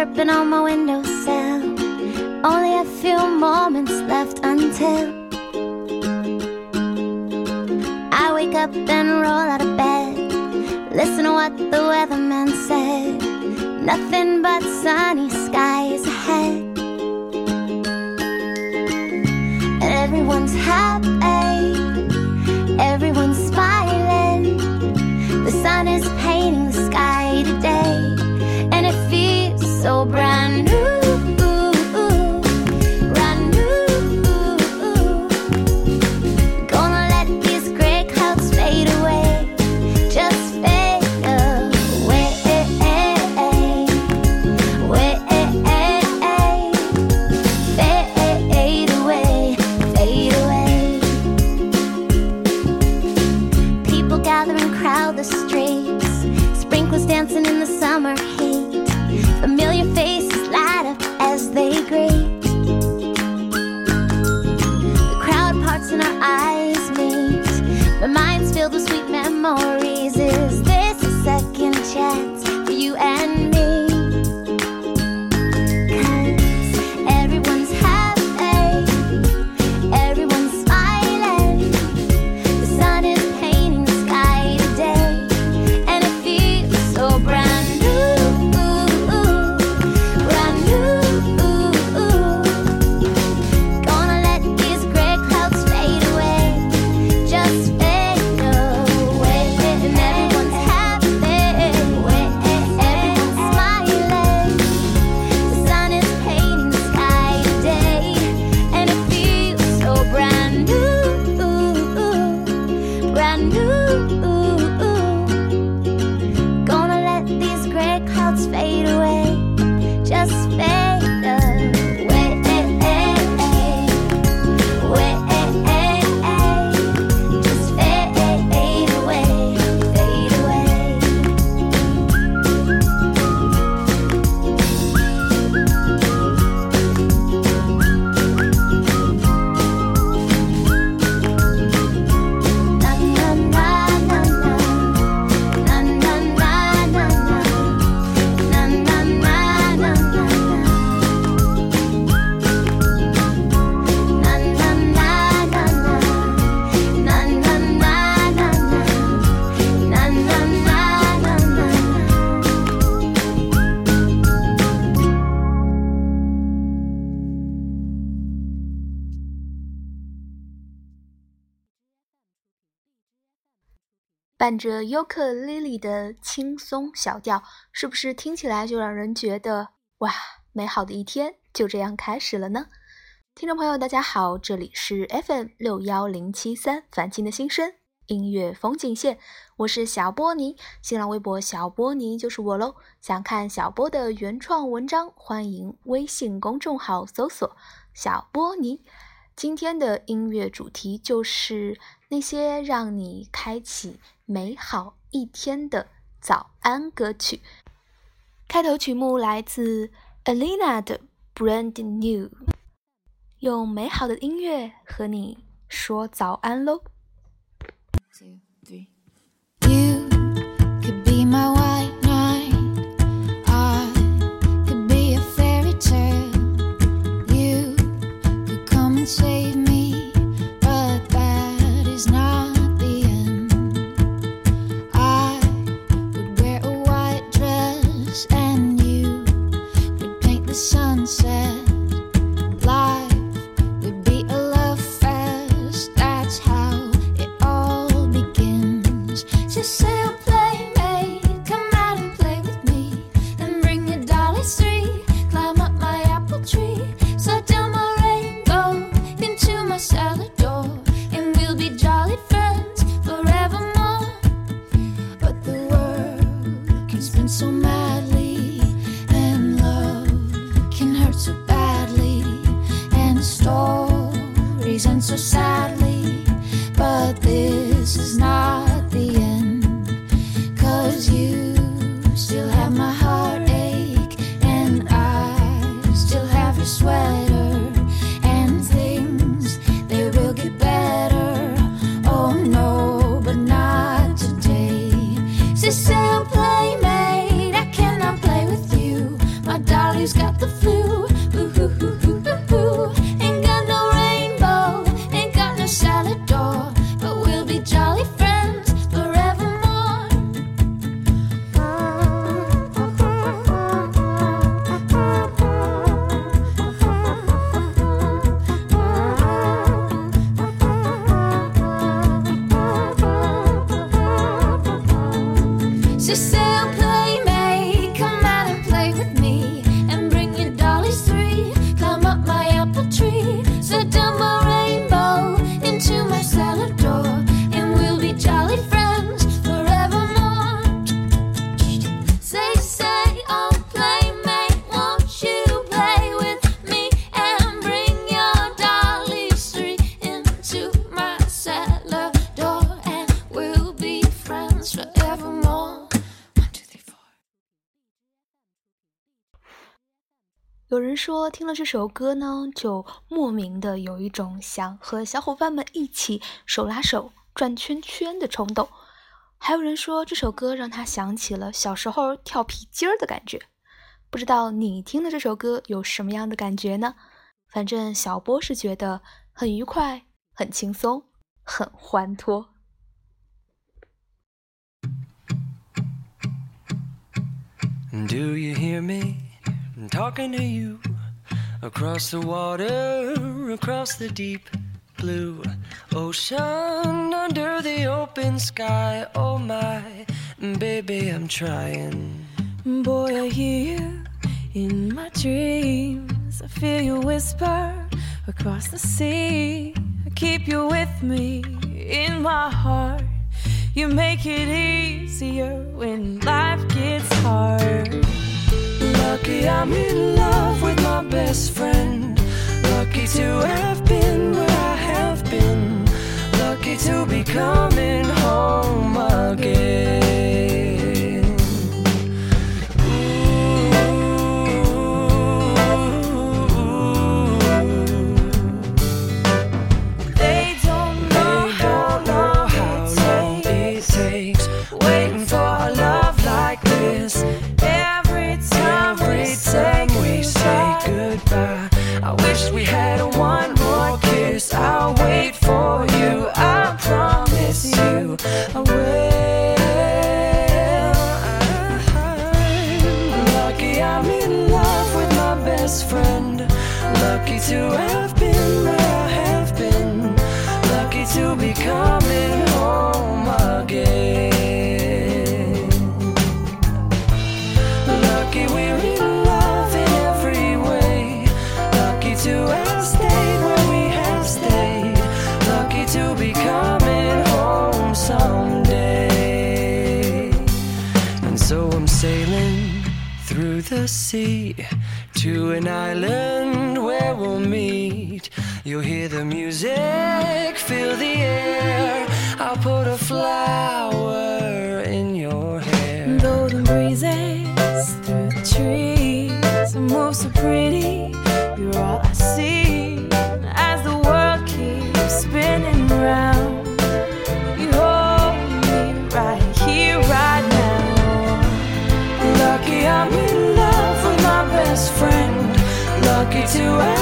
Chirping on my windowsill. Only a few moments left until I wake up and roll out of bed. Listen to what the weatherman said. Nothing but sunny skies ahead. And everyone's happy. Everyone's smiling. The sun is painting the sky today. My mind's filled with sweet memories. Is this a second chance 伴着尤克里里的轻松小调，是不是听起来就让人觉得哇，美好的一天就这样开始了呢？听众朋友，大家好，这里是 FM 六幺零七三凡青的心声音乐风景线，我是小波尼，新浪微博小波尼就是我喽。想看小波的原创文章，欢迎微信公众号搜索小波尼。今天的音乐主题就是那些让你开启美好一天的早安歌曲。开头曲目来自 Alina 的 Brand New，用美好的音乐和你说早安喽。two, three. You could be my white reasons so sad 有人说听了这首歌呢，就莫名的有一种想和小伙伴们一起手拉手转圈圈的冲动。还有人说这首歌让他想起了小时候跳皮筋儿的感觉。不知道你听了这首歌有什么样的感觉呢？反正小波是觉得很愉快、很轻松、很欢脱。Do you hear me I'm talking to you across the water, across the deep blue ocean, under the open sky? Oh my, baby, I'm trying. Boy, I hear you in my dreams. I feel you whisper across the sea. I keep you with me in my heart. You make it easier when life gets hard. Lucky I'm in love with my best friend. Lucky to have been where I have been. Lucky to be coming home again. The sea to an island where we'll meet. You'll hear the music, feel the air. I'll put a flower took it to us.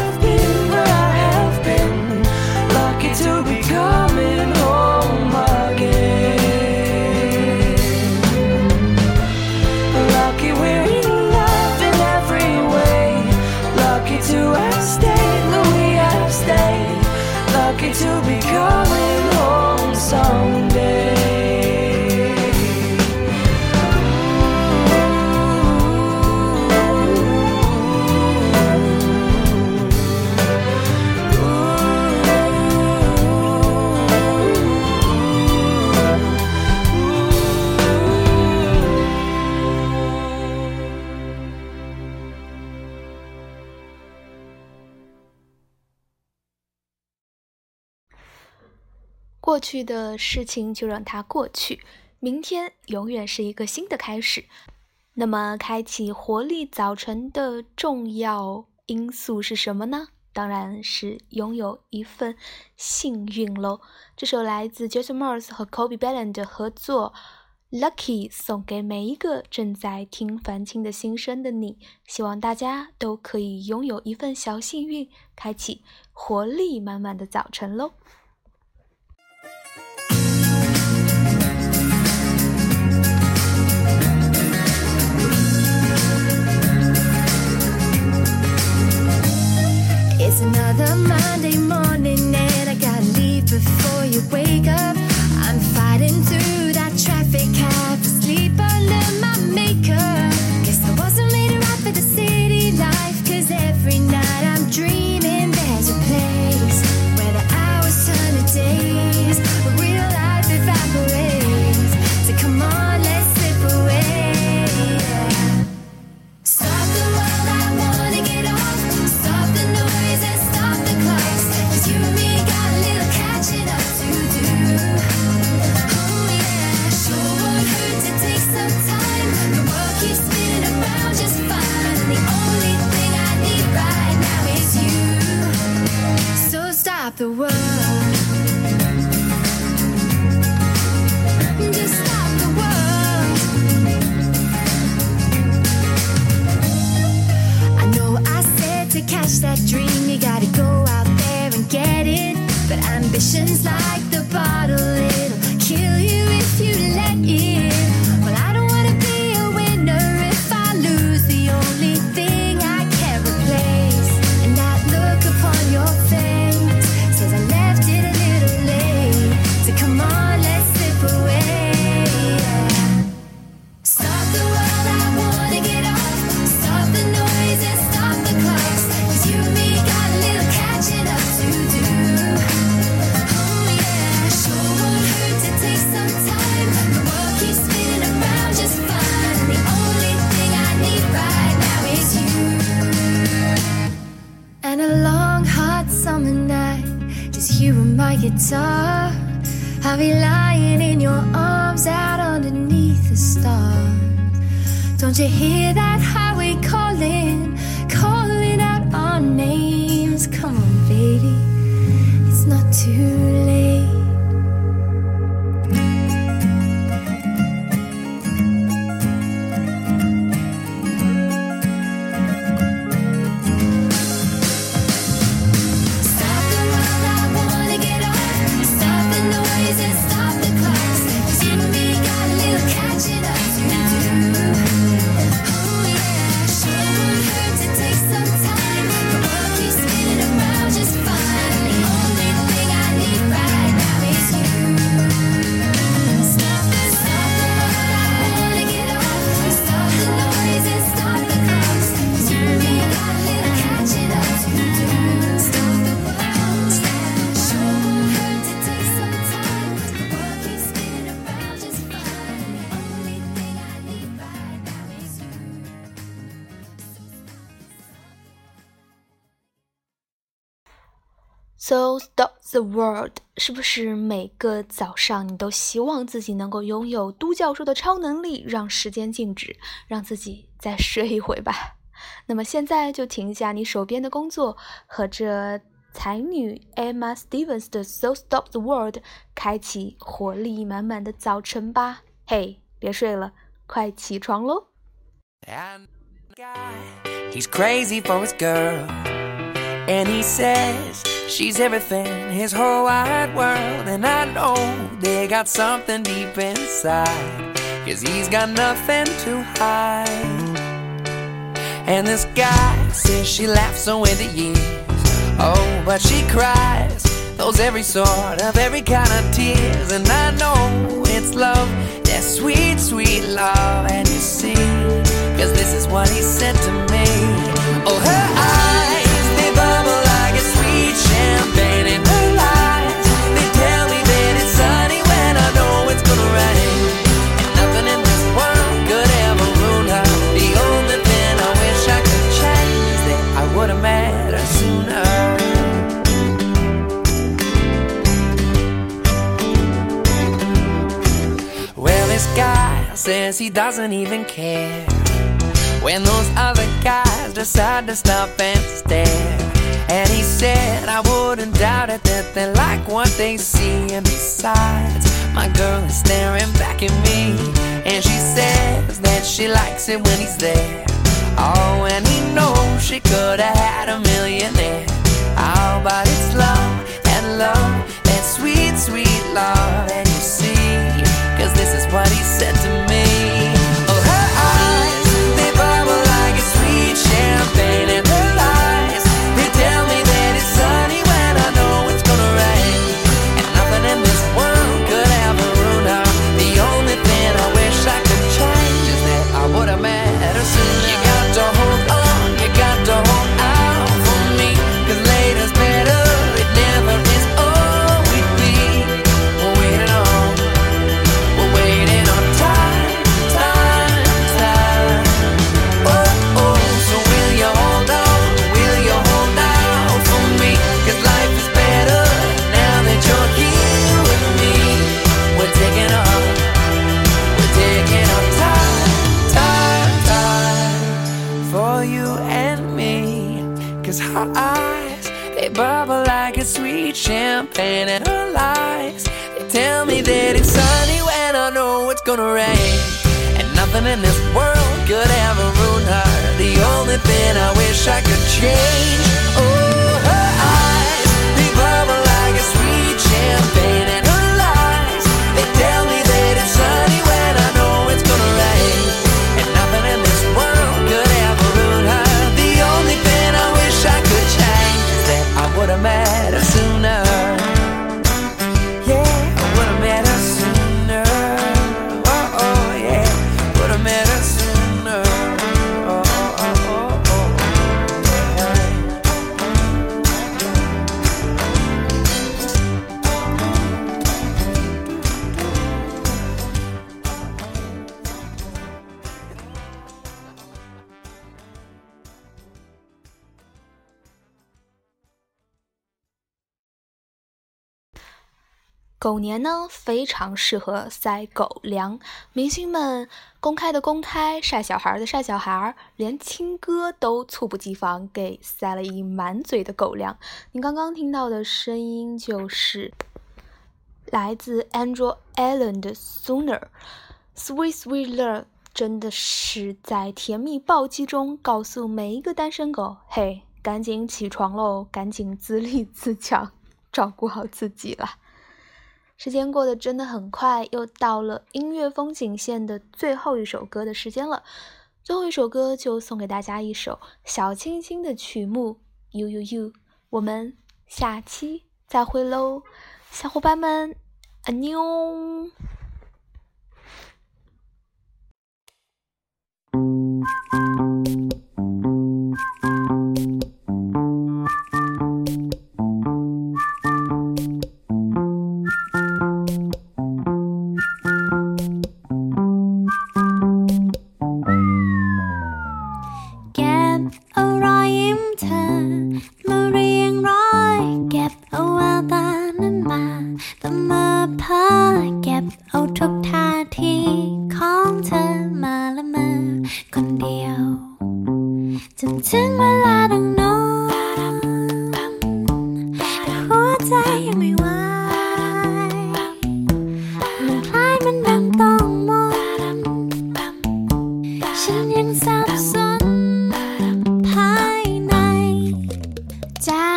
过去的事情就让它过去，明天永远是一个新的开始。那么，开启活力早晨的重要因素是什么呢？当然是拥有一份幸运喽。这首来自 Jason Mraz 和 Kobe Bryant 的合作 Lucky 送给每一个正在听樊青的心声的你，希望大家都可以拥有一份小幸运，开启活力满满的早晨喽。Another Monday morning and I gotta leave before you wake up. I'm fighting through that traffic, half asleep under my makeup. Guess I wasn't made right for the city life, cause every night I'm dreaming summer night, just you and my guitar. I'll be lying in your arms out underneath the stars. Don't you hear that highway calling, calling out our names? Come on, baby, it's not too late. So stop the world，是不是每个早上你都希望自己能够拥有都教授的超能力，让时间静止，让自己再睡一会吧？那么现在就停下你手边的工作，和着才女 Emma Stevens 的 So Stop the World，开启活力满满的早晨吧！嘿，别睡了，快起床喽！And guy, he's crazy for his girl. And he says she's everything, his whole wide world. And I know they got something deep inside. Cause he's got nothing to hide. And this guy says she laughs away the years. Oh, but she cries those every sort of every kind of tears. And I know it's love, that sweet, sweet love. And you see, cause this is what he said to me. Says he doesn't even care when those other guys decide to stop and stare. And he said, I would wouldn't doubt it that they like what they see. And besides, my girl is staring back at me. And she says that she likes it when he's there. Oh, and he knows she could have had a millionaire. Oh, but it's love, and love, that sweet, sweet love. And you see, cause this is what he said gonna rain. And nothing in this world could ever ruin her. The only thing I wish I could change. Oh, her eyes, they bubble like a sweet champagne, 狗年呢，非常适合塞狗粮。明星们公开的公开，晒小孩的晒小孩，连亲哥都猝不及防给塞了一满嘴的狗粮。你刚刚听到的声音就是来自 Andrew Allen 的《Sooner》，Sweet Sweet Love，真的是在甜蜜暴击中告诉每一个单身狗：嘿，赶紧起床喽，赶紧自立自强，照顾好自己啦。时间过得真的很快，又到了音乐风景线的最后一首歌的时间了。最后一首歌就送给大家一首小清新的曲目《U U U，》。我们下期再会喽，小伙伴们，安妞。เ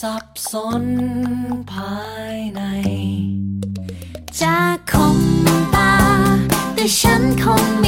สับสนภายใน จะคงตาแต่ฉันคงมี